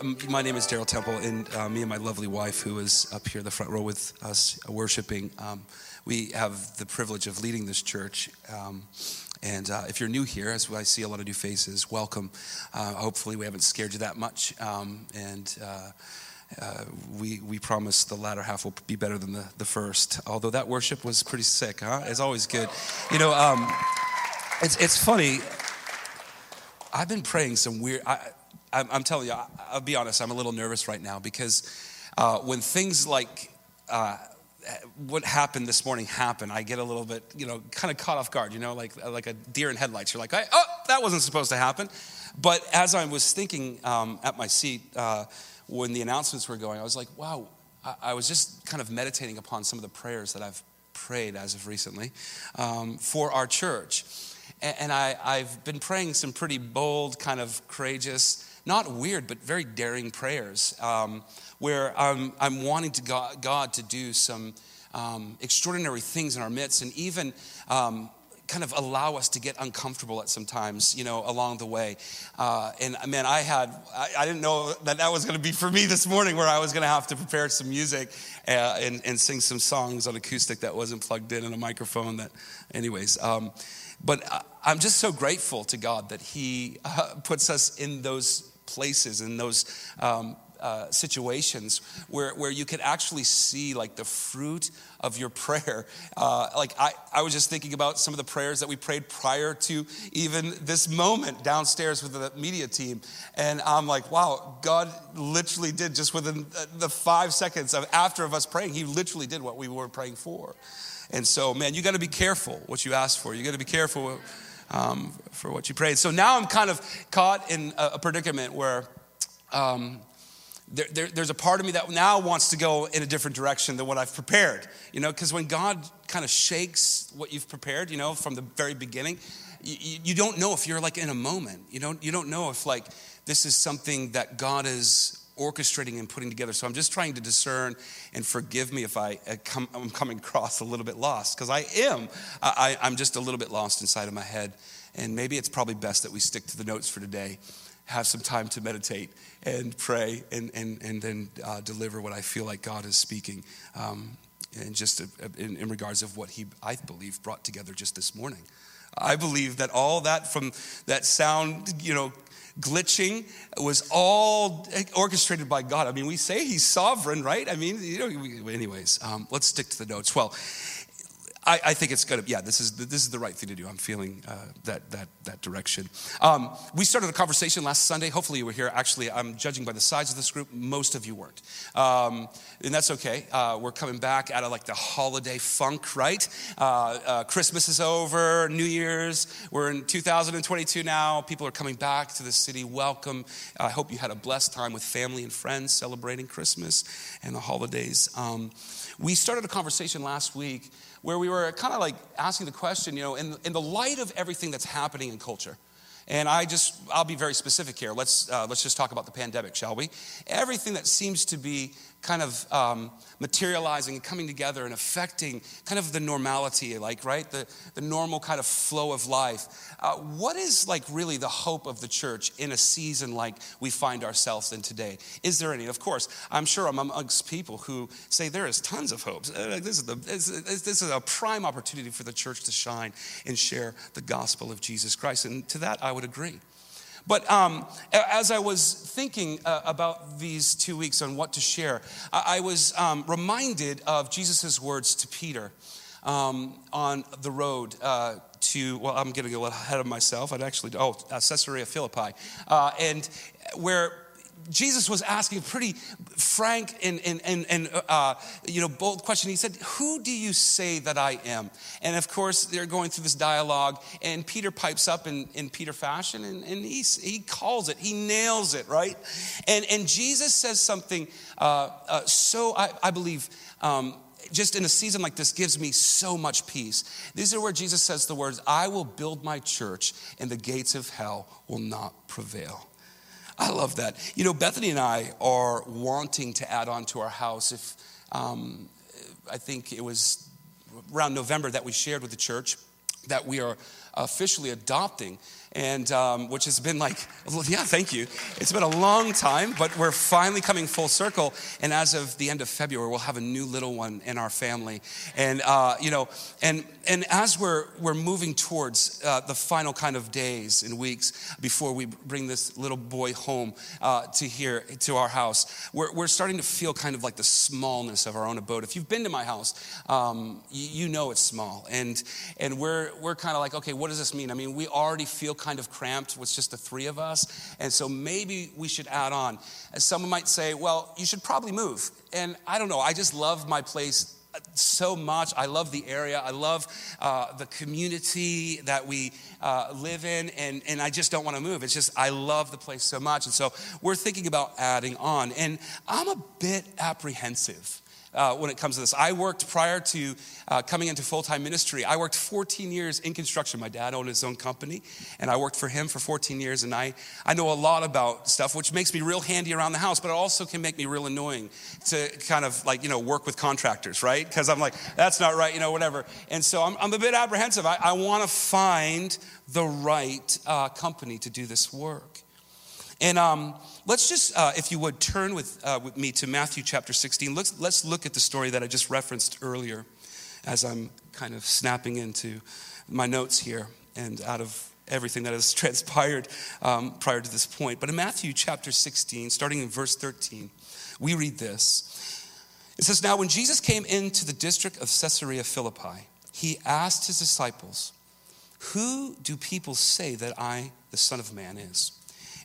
um, my name is Daryl Temple, and uh, me and my lovely wife, who is up here in the front row with us uh, worshiping, um, we have the privilege of leading this church. Um, and uh, if you're new here, as I see a lot of new faces, welcome. Uh, hopefully, we haven't scared you that much. Um, and uh, uh, we, we promise the latter half will be better than the, the first. Although that worship was pretty sick, huh? It's always good. You know, um, it's, it's funny. I've been praying some weird. I, am I'm telling you, I, will be honest, I'm a little nervous right now because uh, when things like uh, what happened this morning happen, I get a little bit, you know, kind of caught off guard, you know, like, like a deer in headlights. You're like, oh, that wasn't supposed to happen. But as I was thinking um, at my seat uh, when the announcements were going, I was like, wow, I, I, was just kind of meditating upon some of the prayers that I've prayed as of recently um, for our church. And, and I, I've been praying some pretty bold, kind of courageous, not weird, but very daring prayers. Um, where I'm, I'm wanting to God, God to do some um, extraordinary things in our midst and even um, kind of allow us to get uncomfortable at sometimes, you know, along the way. Uh, and man, I had, I, I, didn't know that that was going to be for me this morning where I was going to have to prepare some music uh, and, and, sing some songs on acoustic that wasn't plugged in and a microphone that, anyways. Um, but I'm just so grateful to God that He uh, puts us in those places, in those um, uh, situations where, where you could actually see like the fruit of your prayer. Uh, like I, I was just thinking about some of the prayers that we prayed prior to even this moment downstairs with the media team. And I'm like, wow, God literally did just within the five seconds of after of us praying, he literally did what we were praying for. And so, man, you got to be careful what you ask for. You got to be careful um, for what you prayed. So now I'm kind of caught in a, predicament where um, there, there, there's a part of me that now wants to go in a different direction than what I've prepared. You know, because when God kind of shakes what you've prepared, you know, from the very beginning, you, you don't know if you're like in a moment. You don't, you don't know if like this is something that God is orchestrating and putting together. So I'm just trying to discern and forgive me if I, come, I'm coming across a little bit lost, because I am. I, I'm just a little bit lost inside of my head. And maybe it's probably best that we stick to the notes for today have some time to meditate and pray and, and, and then uh, deliver what I feel like God is speaking. Um, and just in, in regards of what he, I believe, brought together just this morning. I believe that all that from that sound, you know, glitching was all orchestrated by God. I mean, we say he's sovereign, right? I mean, you know, anyways, um, let's stick to the notes. Well, I, I, think it's going to, yeah, this is, this is the right thing to do. I'm feeling uh, that, that, that direction. Um, we started a conversation last Sunday. Hopefully, you were here. Actually, I'm judging by the size of this group, most of you weren't. Um, and that's okay. Uh, we're coming back out of like the holiday funk, right? Uh, uh Christmas is over, New Year's. We're in 2022 now. People are coming back to the city. Welcome. I hope you had a blessed time with family and friends celebrating Christmas and the holidays. Um, we started a conversation last week where we were kind of like asking the question, you know, in, in the light of everything that's happening in culture, and I just, I'll be very specific here. Let's, uh, let's just talk about the pandemic, shall we? Everything that seems to be kind of um, materializing and coming together and affecting kind of the normality, like, right? The, the normal kind of flow of life. Uh, what is like really the hope of the church in a season like we find ourselves in today? Is there any? Of course, I'm sure I'm amongst people who say there is tons of hope. Uh, this, is the, this, this is a prime opportunity for the church to shine and share the gospel of Jesus Christ. And to that, I would agree. But um, as I was thinking uh, about these two weeks on what to share, I, I was um, reminded of Jesus' words to Peter um, on the road uh, to, well, I'm getting a little ahead of myself. I'd actually, oh, uh, Caesarea Philippi. Uh, and where Jesus was asking a pretty frank and, and, and, and uh, you know, bold question. He said, Who do you say that I am? And of course, they're going through this dialogue, and Peter pipes up in, in Peter fashion, and, and he, he calls it, he nails it, right? And, and Jesus says something uh, uh, so, I, I believe, um, just in a season like this gives me so much peace. These are where Jesus says the words, I will build my church, and the gates of hell will not prevail. I love that. You know, Bethany and I are wanting to add on to our house. If um, I think it was around November that we shared with the church that we are officially adopting and um, which has been like, yeah, thank you. It's been a long time, but we're finally coming full circle. And as of the end of February, we'll have a new little one in our family. And uh, you know, and and as we're we're moving towards uh, the final kind of days and weeks before we bring this little boy home uh, to here to our house, we're we're starting to feel kind of like the smallness of our own abode. If you've been to my house, um, you, you know it's small, and and we're we're kind of like, okay, what does this mean? I mean, we already feel kind of cramped with just the three of us. And so maybe we should add on. And someone might say, well, you should probably move. And I don't know, I just love my place so much. I love the area. I love uh, the community that we uh, live in, and, and I just don't want to move. It's just, I love the place so much. And so we're thinking about adding on. And I'm a bit apprehensive uh, when it comes to this. I worked prior to uh, coming into full time ministry, I worked 14 years in construction. My dad owned his own company, and I worked for him for 14 years. And I, I know a lot about stuff, which makes me real handy around the house, but it also can make me real annoying to kind of like, you know, work with contractors, right? Because I'm like, that's not right, you know, whatever. And so I'm, I'm a bit apprehensive. I, I want to find the right uh, company to do this work. And um, let's just, uh, if you would, turn with, uh, with me to Matthew chapter 16. Let's, let's look at the story that I just referenced earlier as I'm kind of snapping into my notes here and out of everything that has transpired um, prior to this point. But in Matthew chapter 16, starting in verse 13, we read this. It says, Now when Jesus came into the district of Caesarea Philippi, he asked his disciples, Who do people say that I, the Son of Man, is?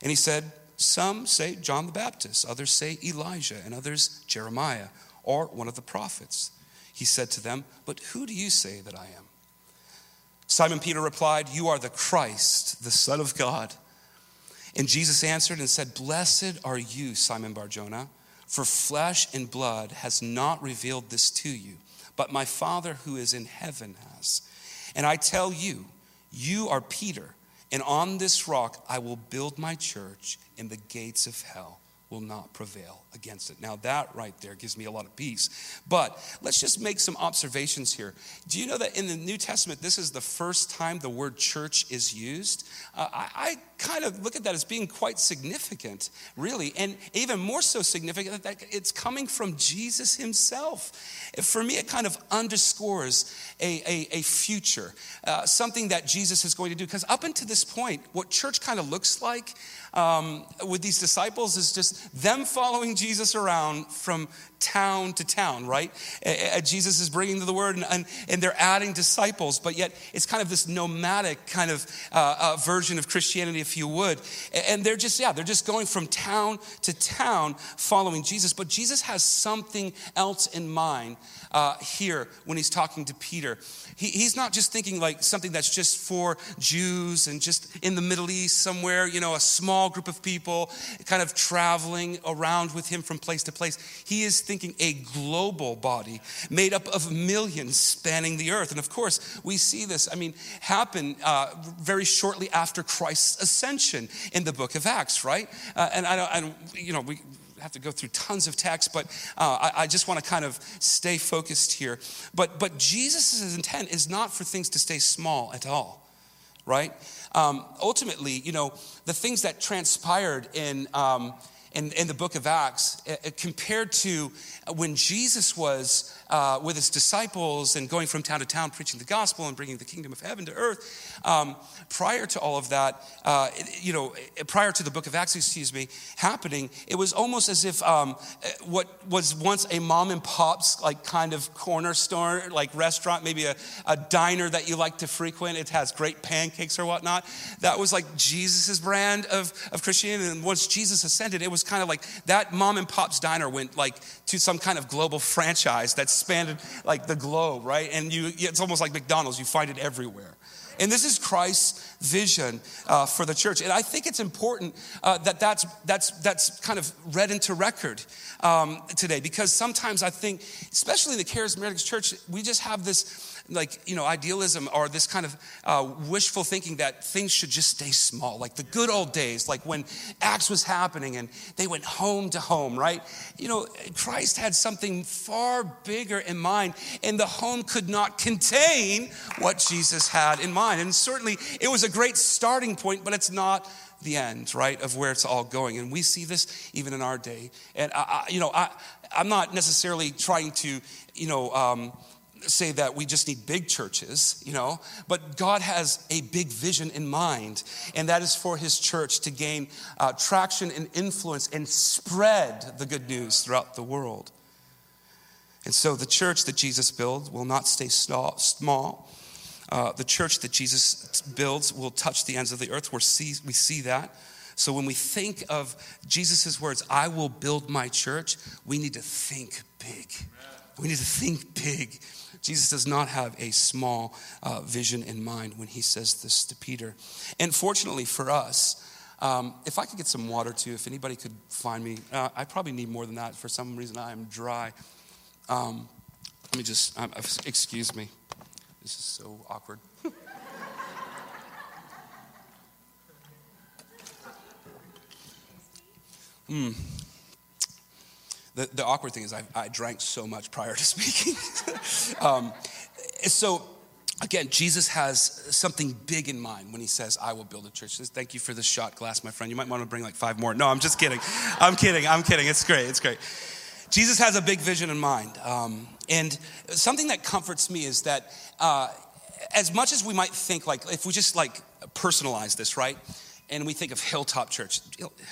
And he said, Some say John the Baptist, others say Elijah, and others Jeremiah, or one of the prophets. He said to them, But who do you say that I am? Simon Peter replied, You are the Christ, the Son of God. And Jesus answered and said, Blessed are you, Simon Barjona, for flesh and blood has not revealed this to you, but my Father who is in heaven has. And I tell you, you are Peter and on this rock I will build my church, and the gates of hell will not prevail against it. Now, that right there gives me a lot of peace. But let's just make some observations here. Do you know that in the New Testament, this is the first time the word church is used? Uh, I, I kind of look at that as being quite significant, really, and even more so significant that it's coming from Jesus himself. For me, it kind of underscores a, a, a future, uh, something that Jesus is going to do. Because up until this point, what church kind of looks like um, with these disciples is just them following Jesus around from town to town, right? Jesus is bringing the word and, and, and, they're adding disciples, but yet it's kind of this nomadic kind of uh, uh, version of Christianity, if you would. And they're just, yeah, they're just going from town to town following Jesus. But Jesus has something else in mind uh, here when he's talking to Peter. He, he's not just thinking like something that's just for Jews and just in the Middle East somewhere, you know, a small group of people kind of traveling around with him from place to place. He is thinking a global body made up of millions spanning the earth. And of course, we see this, I mean, happen uh, very shortly after Christ's ascension in the book of Acts, right? Uh, and I don't, don't, you know, we, have to go through tons of text, but uh, I, I, just want to kind of stay focused here. But but Jesus' intent is not for things to stay small at all, right? Um, ultimately, you know, the things that transpired in um, in, in the book of Acts, uh, compared to when Jesus was uh, with his disciples and going from town to town preaching the gospel and bringing the kingdom of heaven to earth. Um, prior to all of that, uh, you know, prior to the book of Acts, excuse me, happening, it was almost as if um, what was once a mom and pop's like kind of corner store, like restaurant, maybe a, a diner that you like to frequent, it has great pancakes or whatnot. That was like Jesus's brand of, of Christianity. And once Jesus ascended, it was kind of like that mom and pop's diner went like to some kind of global franchise that spanned like the globe, right? And you, it's almost like McDonald's, you find it everywhere. And this is Christ's vision uh, for the church. And I think it's important uh, that that's, that's, that's kind of read into record um, today. Because sometimes I think, especially in the charismatic church, we just have this like you know idealism or this kind of uh, wishful thinking that things should just stay small. Like the good old days like when acts was happening and they went home to home right? You know christ had something far bigger in mind and the home could not contain what jesus had in mind mind. And certainly it was a great starting point, but it's not the end, right, of where it's all going. And we see this even in our day. And, I, I, you know, I, I'm not necessarily trying to, you know, um, say that we just need big churches, you know, but God has a big vision in mind, and that is for His church to gain uh, traction and influence and spread the good news throughout the world. And so the church that Jesus builds will not stay small. Uh, the church that Jesus builds will touch the ends of the earth. we see, we see that. So when we think of Jesus' words, I will build my church, we need to think big. We need to think big. Jesus does not have a small uh, vision in mind when he says this to Peter. And fortunately for us, um, if I could get some water too, if anybody could find me, uh, I probably need more than that. For some reason, I am dry. Um, let me just, um, excuse me. This is so awkward. Hmm. The, the awkward thing is, I, I drank so much prior to speaking. um, so, again, Jesus has something big in mind when he says, I will build a church. Says, Thank you for the shot glass, my friend. You might want to bring like five more. No, I'm just kidding. I'm kidding. I'm kidding. It's great. It's great. Jesus has a big vision in mind. Um, and something that comforts me is that uh, as much as we might think, like, if we just like personalize this, right? And we think of Hilltop Church,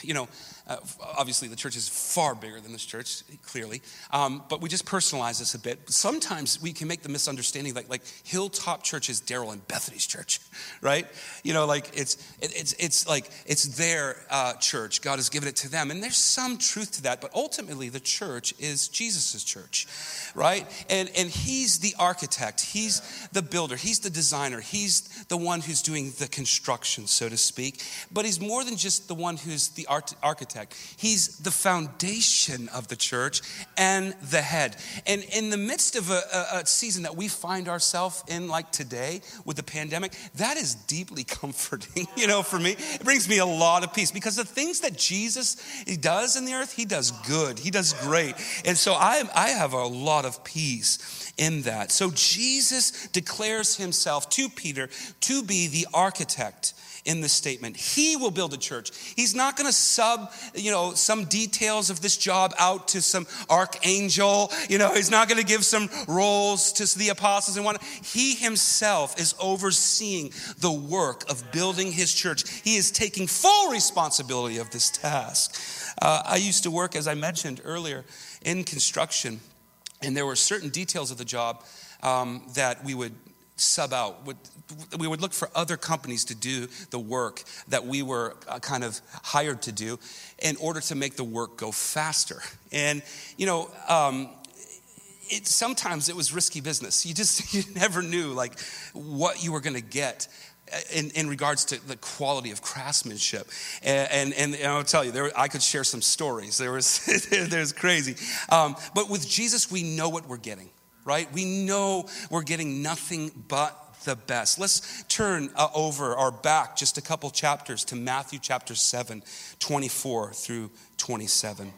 you know, uh, obviously, the church is far bigger than this church, clearly. Um, but we just personalize this a bit. Sometimes we can make the misunderstanding like, like Hilltop Church is Daryl and Bethany's church, right? You know, like it's, it, it's, it's like it's their uh, church. God has given it to them. And there's some truth to that. But ultimately, the church is Jesus' church, right? And, and he's the architect, he's the builder, he's the designer, he's the one who's doing the construction, so to speak. But he's more than just the one who's the art- architect He's the foundation of the church and the head. And in the midst of a, a, a season that we find ourselves in, like today with the pandemic, that is deeply comforting, you know, for me. It brings me a lot of peace because the things that Jesus he does in the earth, he does good, he does great. And so I, I have a lot of peace in that. So Jesus declares himself to Peter to be the architect in this statement. He will build a church. He's not going to sub, you know, some details of this job out to some archangel. You know, he's not going to give some roles to the apostles and what. He himself is overseeing the work of building his church. He is taking full responsibility of this task. Uh, I used to work, as I mentioned earlier, in construction, and there were certain details of the job um, that we would sub out. We would look for other companies to do the work that we were uh, kind of hired to do in order to make the work go faster. And, you know, um, it, sometimes it was risky business. You just you never knew like what you were going to get uh, in, in, regards to the quality of craftsmanship. And, and, and I'll tell you, there, I could share some stories. There was, there's crazy. Um, but with Jesus, we know what we're getting right? We know we're getting nothing but the best. Let's turn uh, over our back just a couple chapters to Matthew chapter 7, 24 through 27.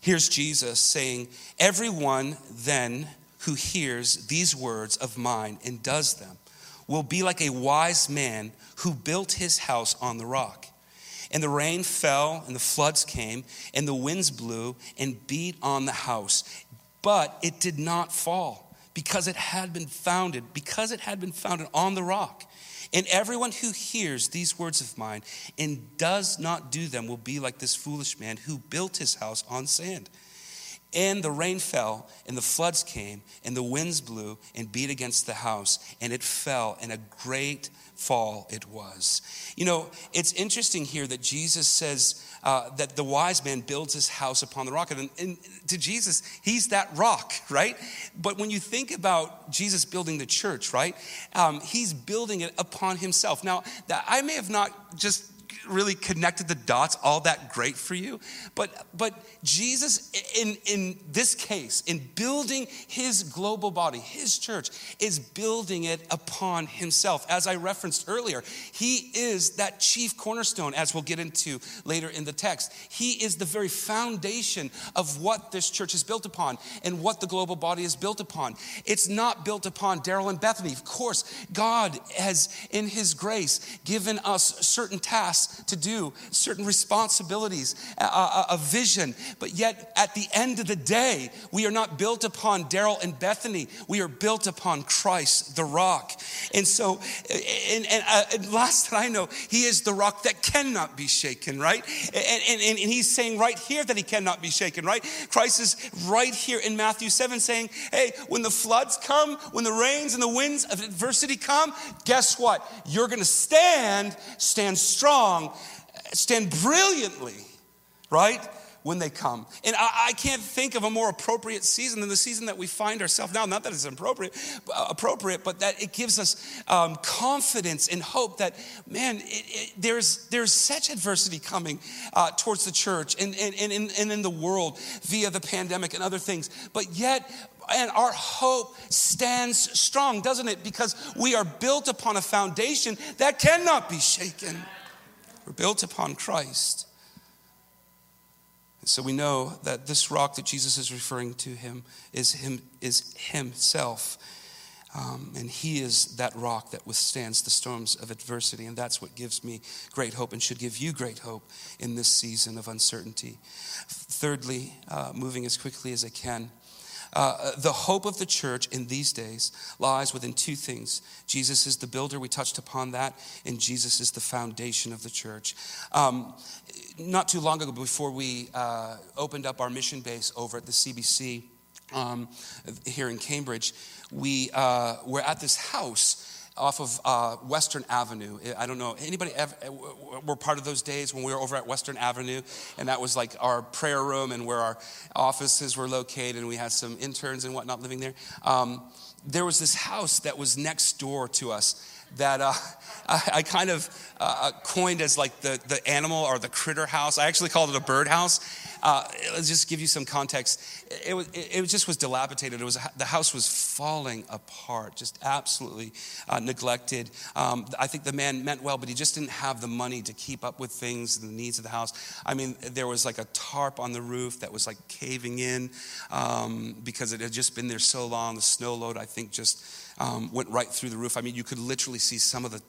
Here's Jesus saying, Everyone then who hears these words of mine and does them will be like a wise man who built his house on the rock. And the rain fell, and the floods came, and the winds blew and beat on the house, but it did not fall because it had been founded, because it had been founded on the rock. And everyone who hears these words of mine and does not do them will be like this foolish man who built his house on sand. And the rain fell, and the floods came, and the winds blew and beat against the house, and it fell, and a great fall it was. You know, it's interesting here that Jesus says uh, that the wise man builds his house upon the rock. And, and, to Jesus, he's that rock, right? But when you think about Jesus building the church, right, um, he's building it upon himself. Now, I may have not just really connected the dots all that great for you. But, but Jesus, in, in this case, in building his global body, his church, is building it upon himself. As I referenced earlier, he is that chief cornerstone, as we'll get into later in the text. He is the very foundation of what this church is built upon and what the global body is built upon. It's not built upon Daryl and Bethany. Of course, God has, in his grace, given us certain tasks to do, certain responsibilities, a, a, a vision. But yet, at the end of the day, we are not built upon Daryl and Bethany. We are built upon Christ, the rock. And so, and, and, uh, and last that I know, He is the rock that cannot be shaken, right? And, and, and He's saying right here that He cannot be shaken, right? Christ is right here in Matthew 7 saying, hey, when the floods come, when the rains and the winds of adversity come, guess what? You're going to stand, stand strong, stand brilliantly, right? when they come. And I, I, can't think of a more appropriate season than the season that we find ourselves now. Not that it's appropriate, uh, appropriate, but that it gives us um, confidence and hope that, man, it, it, there's, there's such adversity coming uh, towards the church and, and, and, and in the world via the pandemic and other things. But yet, and our hope stands strong, doesn't it? Because we are built upon a foundation that cannot be shaken. We're built upon Christ. And So we know that this rock that Jesus is referring to him is him is himself. Um, and he is that rock that withstands the storms of adversity. And that's what gives me great hope and should give you great hope in this season of uncertainty. Thirdly, uh, moving as quickly as I can, uh, the hope of the church in these days lies within two things. Jesus is the builder, we touched upon that, and Jesus is the foundation of the church. Um, not too long ago, before we uh, opened up our mission base over at the CBC um, here in Cambridge, we uh, were at this house off of uh, Western Avenue. I don't know, anybody ever, were part of those days when we were over at Western Avenue, and that was like our prayer room and where our offices were located, and we had some interns and whatnot living there. Um, there was this house that was next door to us that uh, I, I, kind of uh, coined as like the, the animal or the critter house. I actually called it a bird house. Uh, let's just give you some context. It, was, it, it just was dilapidated. It was, the house was falling apart, just absolutely uh, neglected. Um, I think the man meant well, but he just didn't have the money to keep up with things and the needs of the house. I mean, there was like a tarp on the roof that was like caving in um, because it had just been there so long. The snow load, I think, just um, went right through the roof. I mean, you could literally see some of the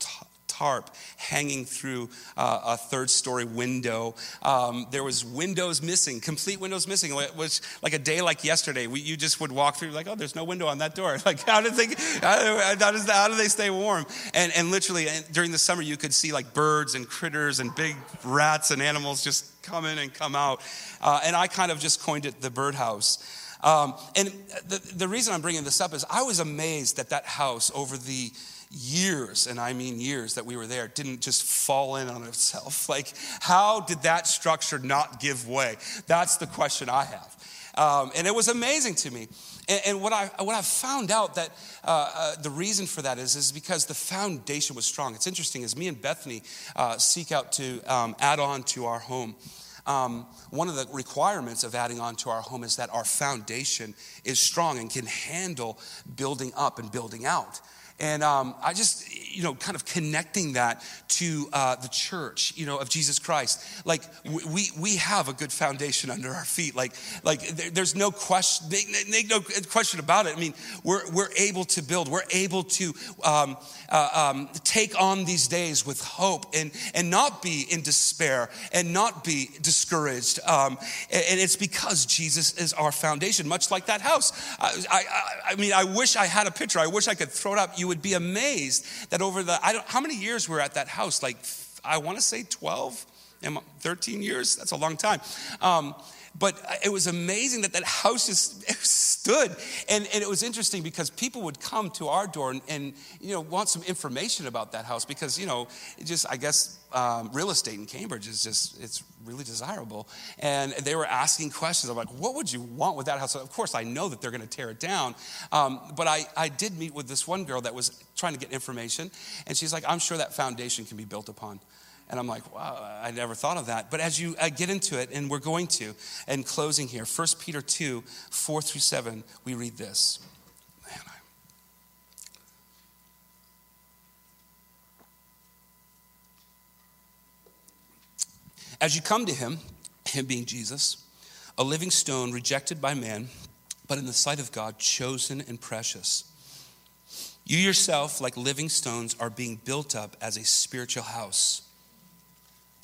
tarp hanging through uh, a third story window. Um, there was windows missing, complete windows missing. It was like a day like yesterday. We, you just would walk through like, oh, there's no window on that door. Like, how did they, how, how do they stay warm? And, and literally during the summer, you could see like birds and critters and big rats and animals just come in and come out. Uh, and I kind of just coined it the birdhouse. Um, and the, the reason I'm bringing this up is I was amazed that that house over the years, and I mean years that we were there, didn't just fall in on itself. Like, how did that structure not give way? That's the question I have. Um, and it was amazing to me. And, and what, I, what I found out that uh, uh, the reason for that is, is because the foundation was strong. It's interesting, as me and Bethany uh, seek out to um, add on to our home, um, one of the requirements of adding on to our home is that our foundation is strong and can handle building up and building out. And um, I just, you know, kind of connecting that to uh, the church, you know, of Jesus Christ. Like we we have a good foundation under our feet. Like like there's no question, make no question about it. I mean, we're we're able to build. We're able to um, uh, um, take on these days with hope and and not be in despair and not be discouraged. Um, and it's because Jesus is our foundation, much like that house. I, I, I mean, I wish I had a picture. I wish I could throw it up. You would be amazed that over the, I don't, how many years we were at that house? Like, I want to say 12, 13 years? That's a long time. Um, but it was amazing that that house just stood. And, and it was interesting because people would come to our door and, and, you know, want some information about that house because, you know, just, I guess, um, real estate in Cambridge is just, it's really desirable. And they were asking questions. I'm like, what would you want with that house? So of course, I know that they're going to tear it down. Um, but I, I did meet with this one girl that was trying to get information. And she's like, I'm sure that foundation can be built upon. And I'm like, wow, I never thought of that. But as you uh, get into it, and we're going to, and closing here, 1 Peter 2, 4 through 7, we read this. Man, I... As you come to him, him being Jesus, a living stone rejected by man, but in the sight of God, chosen and precious. You yourself, like living stones, are being built up as a spiritual house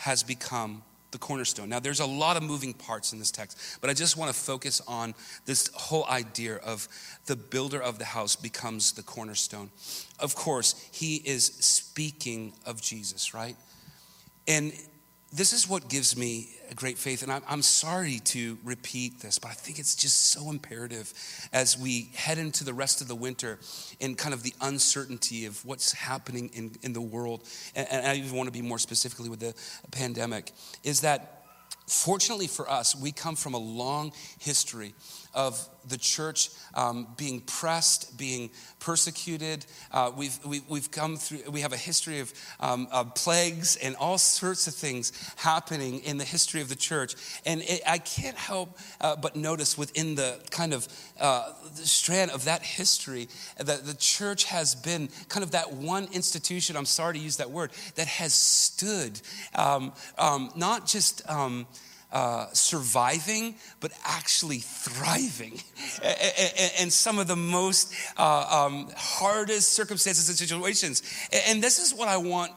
has become the cornerstone. Now, there's a lot of moving parts in this text, but I just want to focus on this whole idea of the builder of the house becomes the cornerstone. Of course, he is speaking of Jesus, right? And this is what gives me a great faith. And I'm, sorry to repeat this, but I think it's just so imperative as we head into the rest of the winter and kind of the uncertainty of what's happening in, in the world. And, I even want to be more specifically with the pandemic, is that fortunately for us, we come from a long history of the church um, being pressed, being persecuted. Uh, we've, we, have come through, we have a history of, um, of, plagues and all sorts of things happening in the history of the church. And it, I can't help uh, but notice within the kind of uh, the strand of that history that the church has been kind of that one institution, I'm sorry to use that word, that has stood, um, um not just um, uh, surviving, but actually thriving. and some of the most uh, um, hardest circumstances and situations. And this is what I want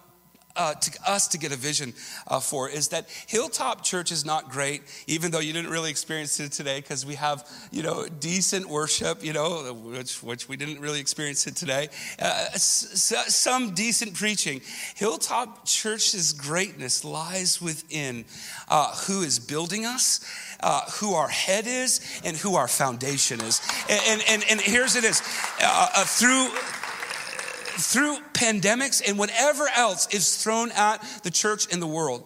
uh, to us to get a vision uh, for is that Hilltop Church is not great, even though you didn't really experience it today because we have, you know, decent worship, you know, which, which we didn't really experience it today. Uh, some decent preaching. Hilltop Church's greatness lies within uh, who is building us. Uh, who our head is and who our foundation is. And, and, and here's it is uh, through through pandemics and whatever else is thrown at the church in the world,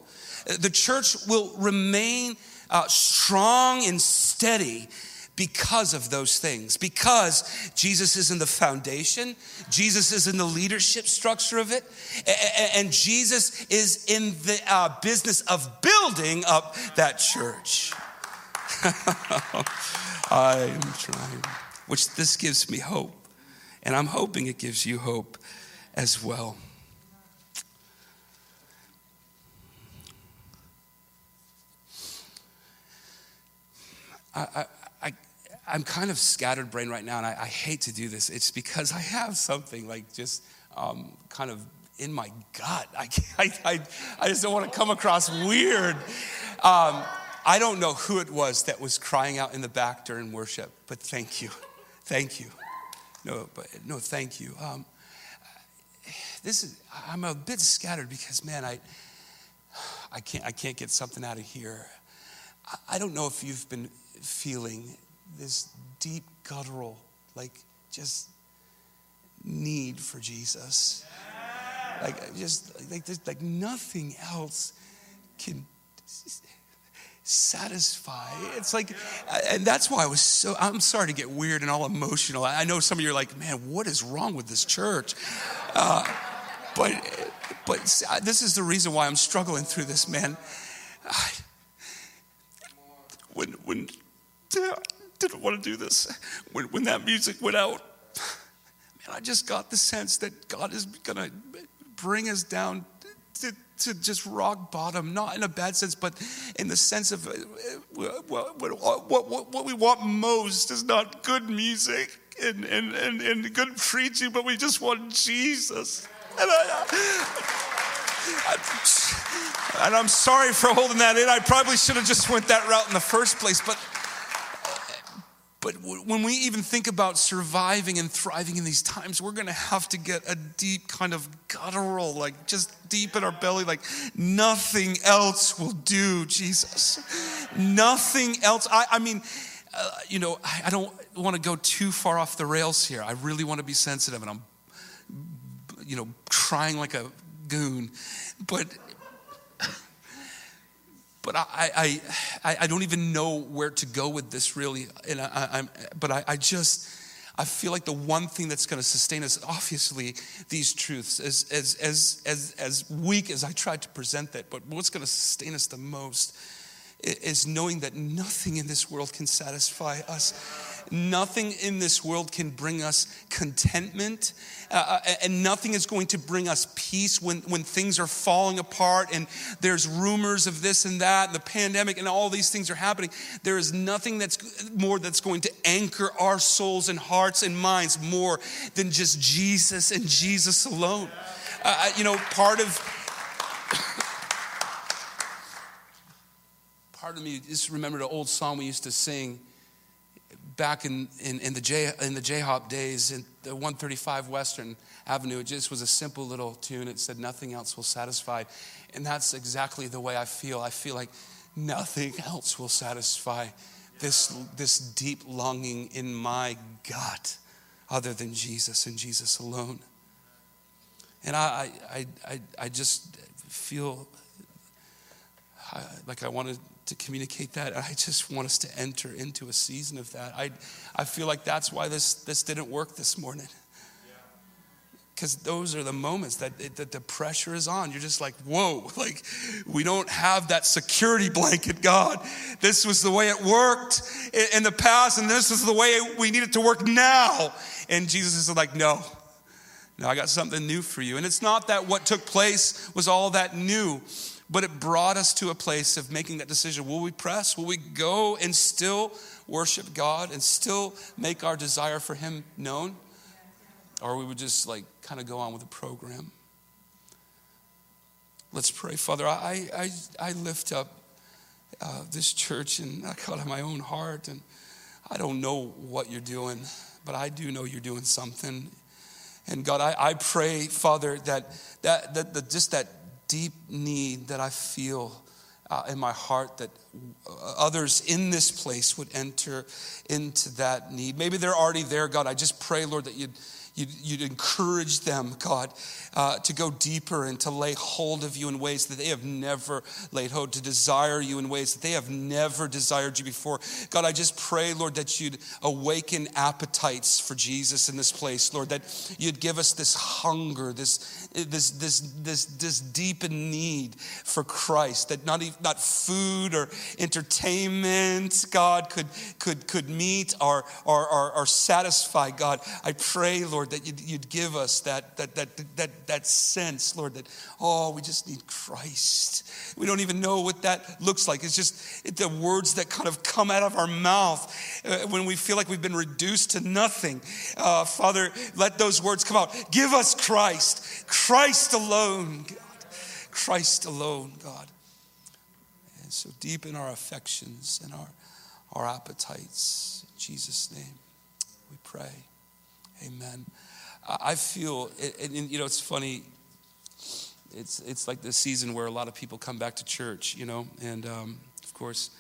the church will remain uh, strong and steady because of those things. Because Jesus is in the foundation, Jesus is in the leadership structure of it, and Jesus is in the uh, business of building up that church. I am trying, which this gives me hope. And I'm hoping it gives you hope as well. I, I, I, am kind of scattered brain right now, and I, I, hate to do this. It's because I have something like just um, kind of in my gut. I, I, I, just don't want to come across weird. Um, I don't know who it was that was crying out in the back during worship, but thank you. Thank you. No, but no, thank you. Um, this is, I'm a bit scattered because, man, I, I can't, I can't get something out of here. I, I don't know if you've been feeling this deep guttural, like just need for Jesus. Like just like like nothing else can satisfy. It's like, and that's why I was so, I'm sorry to get weird and all emotional. I know some of you are like, man, what is wrong with this church? Uh, but, but this is the reason why I'm struggling through this, man. I, when, when, I didn't want to do this. When, when that music went out, man, I just got the sense that God is going to bring us down to, to just rock bottom, not in a bad sense, but in the sense of uh, what, what, what, what we want most is not good music and, and, and, and good preaching, but we just want Jesus. And, I, I'm sorry for holding that in. I probably should have just went that route in the first place, but But when we even think about surviving and thriving in these times, we're going to have to get a deep kind of guttural, like just deep in our belly, like nothing else will do, Jesus. Nothing else. I, I mean, uh, you know, I, I don't want to go too far off the rails here. I really want to be sensitive, and I'm, you know, crying like a goon. But but I, I, I, don't even know where to go with this really. And I, I'm, but I, I just, I feel like the one thing that's going to sustain us, obviously, these truths, as, as, as, as, as weak as I tried to present that, but what's going to sustain us the most is knowing that nothing in this world can satisfy us Nothing in this world can bring us contentment, uh, uh, and nothing is going to bring us peace when, when things are falling apart and there's rumors of this and that, and the pandemic, and all these things are happening. There is nothing that's more that's going to anchor our souls and hearts and minds more than just Jesus and Jesus alone. Uh, uh you know, part of part of me just remembered an old song we used to sing back in, in, in the J, in the J-Hop days in the 135 Western Avenue. It just was a simple little tune. It said, nothing else will satisfy. And that's exactly the way I feel. I feel like nothing else will satisfy this, this deep longing in my gut other than Jesus and Jesus alone. And I, I, I, I just feel uh, like I want to to communicate that. I just want us to enter into a season of that. I, I feel like that's why this, this didn't work this morning. Because those are the moments that, it, that the pressure is on. You're just like, whoa, like we don't have that security blanket, God. This was the way it worked in the past, and this is the way we need it to work now. And Jesus is like, no, no, I got something new for you. And it's not that what took place was all that new but it brought us to a place of making that decision. Will we press? Will we go and still worship God and still make our desire for Him known? Or we would just like kind of go on with the program. Let's pray. Father, I, I, I lift up uh, this church and I call it my own heart. And I don't know what you're doing, but I do know you're doing something. And God, I, I pray, Father, that, that, that, that just that deep need that I feel uh, in my heart that others in this place would enter into that need. Maybe they're already there, God. I just pray, Lord, that you'd You'd, you'd encourage them, God, uh, to go deeper and to lay hold of you in ways that they have never laid hold, to desire you in ways that they have never desired you before. God, I just pray, Lord, that you'd awaken appetites for Jesus in this place, Lord, that you'd give us this hunger, this, this, this, this, this deep need for Christ, that not, even, not food or entertainment, God, could, could, could meet or, or, or, or satisfy, God. I pray, Lord, Lord, that you'd, you'd give us that, that, that, that, that sense, Lord, that, oh, we just need Christ. We don't even know what that looks like. It's just it, the words that kind of come out of our mouth uh, when we feel like we've been reduced to nothing. Uh, Father, let those words come out. Give us Christ, Christ alone, God. Christ alone, God. And so deep in our affections and our, our appetites. In Jesus' name, we pray. Amen. I feel, and, you know, it's funny. It's it's like the season where a lot of people come back to church, you know, and um, of course,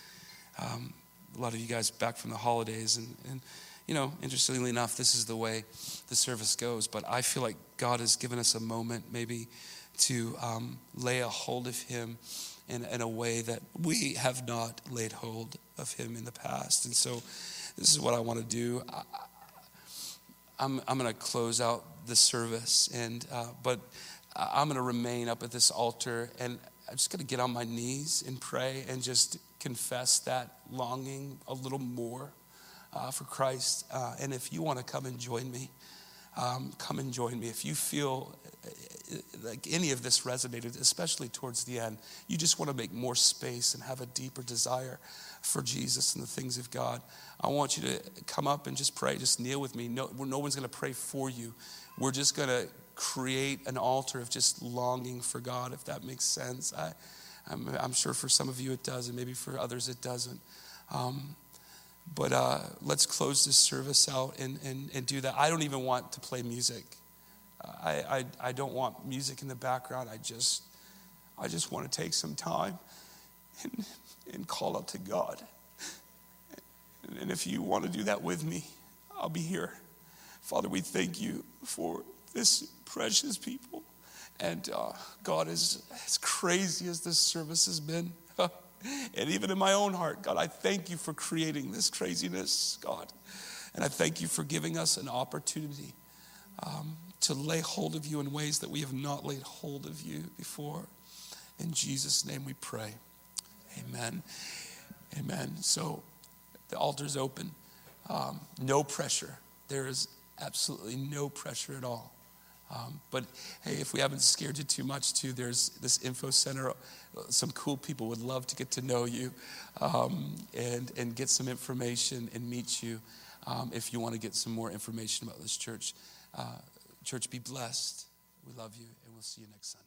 um, a lot of you guys back from the holidays, and, and you know, interestingly enough, this is the way the service goes. But I feel like God has given us a moment, maybe, to um, lay a hold of Him in, in a way that we have not laid hold of Him in the past. And so, this is what I want to do. I, I'm, I'm going to close out the service, and uh, but I'm going to remain up at this altar, and I'm just going to get on my knees and pray and just confess that longing a little more uh, for Christ. Uh, and if you want to come and join me, um, come and join me. If you feel uh, like any of this resonated, especially towards the end, you just want to make more space and have a deeper desire for Jesus and the things of God. I want you to come up and just pray, just kneel with me. No, no one's going to pray for you. We're just going to create an altar of just longing for God, if that makes sense. I, I'm, I'm sure for some of you it does, and maybe for others it doesn't. Um, But uh, let's close this service out and, and, and do that. I don't even want to play music. I, I, I don't want music in the background. I just, I just want to take some time and, and call out to God. And if you want to do that with me, I'll be here. Father, we thank you for this precious people. And uh, God, is as crazy as this service has been, and even in my own heart, God, I thank you for creating this craziness, God. And I thank you for giving us an opportunity um, to lay hold of you in ways that we have not laid hold of you before. In Jesus' name we pray. Amen. Amen. So the altar's open. Um, no pressure. There is absolutely no pressure at all. Um, but hey, if we haven't scared you too much, too, there's this info center. Some cool people would love to get to know you um, and, and get some information and meet you um, if you want to get some more information about this church. Uh, church, be blessed. We love you, and we'll see you next Sunday.